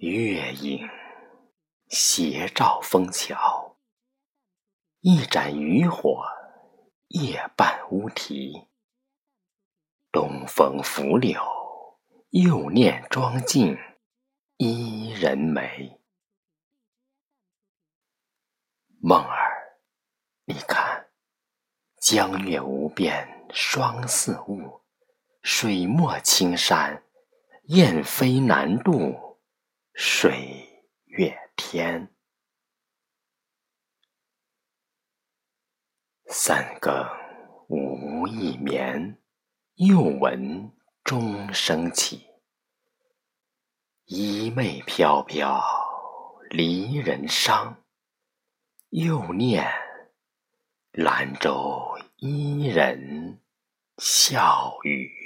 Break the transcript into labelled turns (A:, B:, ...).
A: 月影斜照枫桥，一盏渔火夜半乌啼。东风拂柳，又念妆镜伊人眉。梦儿，你看，江月无边双似雾，水墨青山雁飞南渡。水月天，三更无一眠，又闻钟声起。衣袂飘飘离人伤，又念兰州伊人笑语。